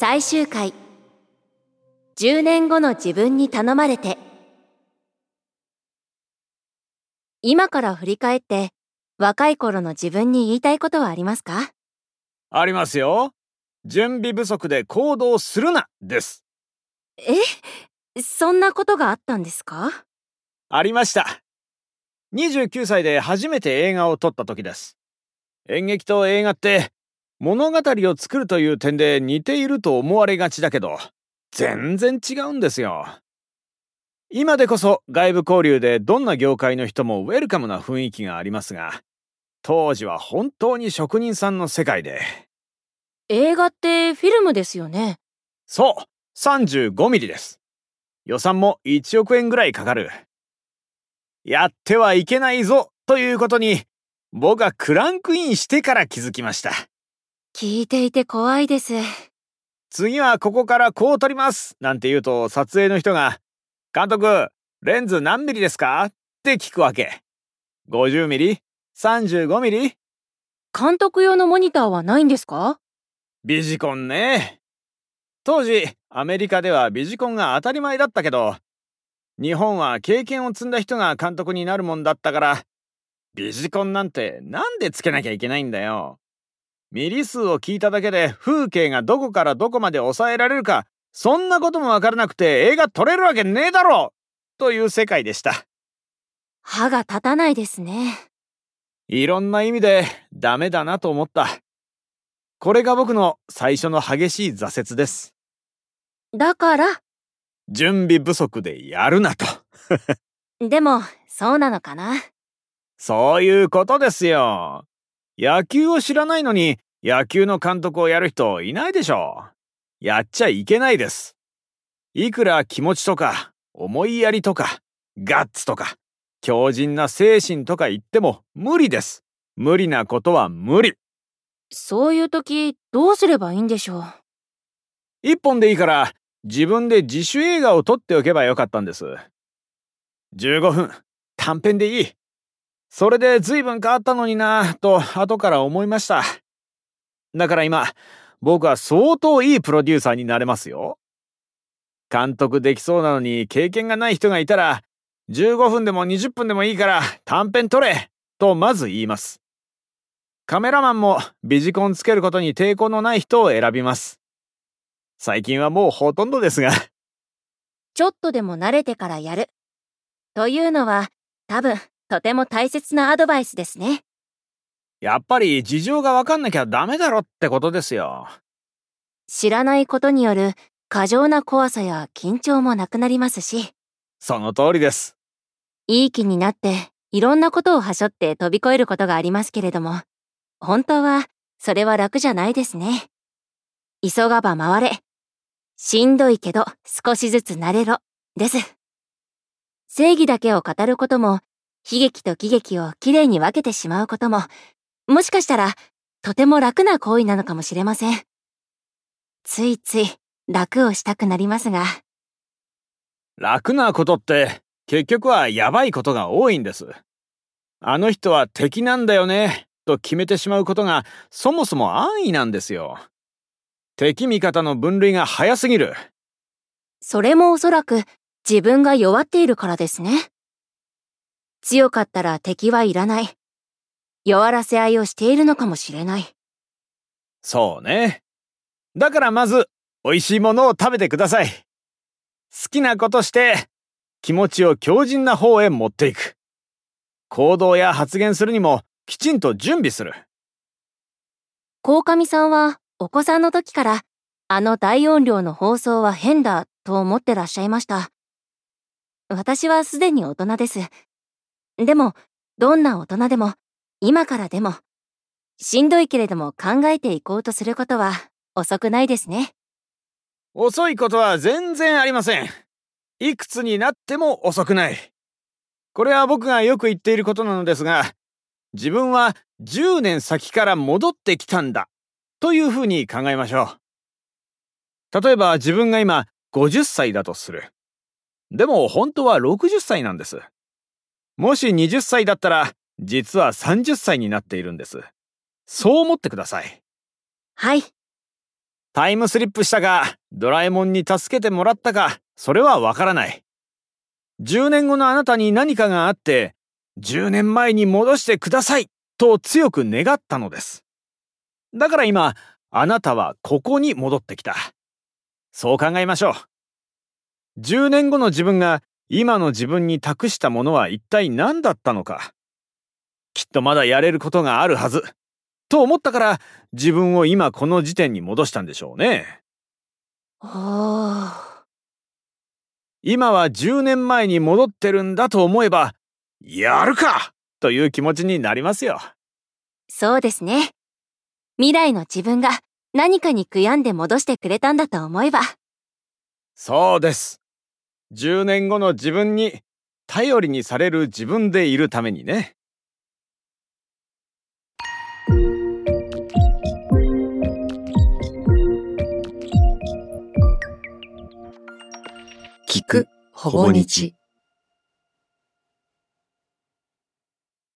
最終回10年後の自分に頼まれて今から振り返って若い頃の自分に言いたいことはありますか？ありますよ。準備不足で行動するな、です。え？そんなことがあったんですか？ありました。29歳で初めて映画を撮った時です。演劇と映画って物語を作るという点で似ていると思われがちだけど、全然違うんですよ。今でこそ外部交流でどんな業界の人もウェルカムな雰囲気がありますが、当時は本当に職人さんの世界で。映画ってフィルムですよね。そう、35ミリです。予算も1億円ぐらいかかる。やってはいけないぞということに、僕はクランクインしてから気づきました。聞いていて怖いです。次はここからこう撮りますなんて言うと撮影の人が、監督、レンズ何ミリですか？って聞くわけ。50ミリ ?35 ミリ？監督用のモニターはないんですか？ビジコンね。当時、アメリカではビジコンが当たり前だったけど、日本は経験を積んだ人が監督になるもんだったから、ビジコンなんてなんでつけなきゃいけないんだよ。ミリ数を聞いただけで風景がどこからどこまで抑えられるか、そんなこともわからなくて映画撮れるわけねえだろという世界でした。歯が立たないですね。いろんな意味でダメだなと思った。これが僕の最初の激しい挫折です。だから、準備不足でやるなと。でも、そうなのかな？そういうことですよ。野球を知らないのに野球の監督をやる人いないでしょ。やっちゃいけないです。いくら気持ちとか、思いやりとか、ガッツとか、強靭な精神とか言っても無理です。無理なことは無理。そういう時、どうすればいいんでしょう？一本でいいから自分で自主映画を撮っておけばよかったんです。15分、短編でいい。それで随分変わったのになぁと後から思いました。だから今、僕は相当いいプロデューサーになれますよ。監督できそうなのに経験がない人がいたら、15分でも20分でもいいから短編撮れとまず言います。カメラマンもビジコンつけることに抵抗のない人を選びます。最近はもうほとんどですが。ちょっとでも慣れてからやる。というのは、多分、とても大切なアドバイスですね。やっぱり事情がわかんなきゃダメだろってことですよ。知らないことによる過剰な怖さや緊張もなくなりますし、その通りです。いい気になっていろんなことをはしょって飛び越えることがありますけれども、本当はそれは楽じゃないですね。急がば回れ。しんどいけど少しずつ慣れろ。です。正義だけを語ることも、悲劇と喜劇をきれいに分けてしまうことも、もしかしたらとても楽な行為なのかもしれません。ついつい楽をしたくなりますが、楽なことって結局はやばいことが多いんです。あの人は敵なんだよねと決めてしまうことがそもそも安易なんですよ。敵味方の分類が早すぎる。それもおそらく自分が弱っているからですね。強かったら敵はいらない。弱らせ合いをしているのかもしれない。そうね。だからまず美味しいものを食べてください。好きなことして気持ちを強靭な方へ持っていく。行動や発言するにもきちんと準備する。鴻上さんはお子さんの時からあの大音量の放送は変だと思ってらっしゃいました。私はすでに大人です。でも、どんな大人でも、今からでも、しんどいけれども考えていこうとすることは遅くないですね。遅いことは全然ありません。いくつになっても遅くない。これは僕がよく言っていることなのですが、自分は10年先から戻ってきたんだ。というふうに考えましょう。例えば自分が今50歳だとする。でも本当は60歳なんです。もし20歳だったら、実は30歳になっているんです。そう思ってください。はい。タイムスリップしたか、ドラえもんに助けてもらったか、それはわからない。10年後のあなたに何かがあって、10年前に戻してくださいと強く願ったのです。だから今、あなたはここに戻ってきた。そう考えましょう。10年後の自分が今の自分に託したものは一体何だったのか。きっとまだやれることがあるはず。と思ったから自分を今この時点に戻したんでしょうね。今は10年前に戻ってるんだと思えば、やるかという気持ちになりますよ。そうですね。未来の自分が何かに悔やんで戻してくれたんだと思えば。そうです。10年後の自分に頼りにされる自分でいるためにね。聞くほぼ日。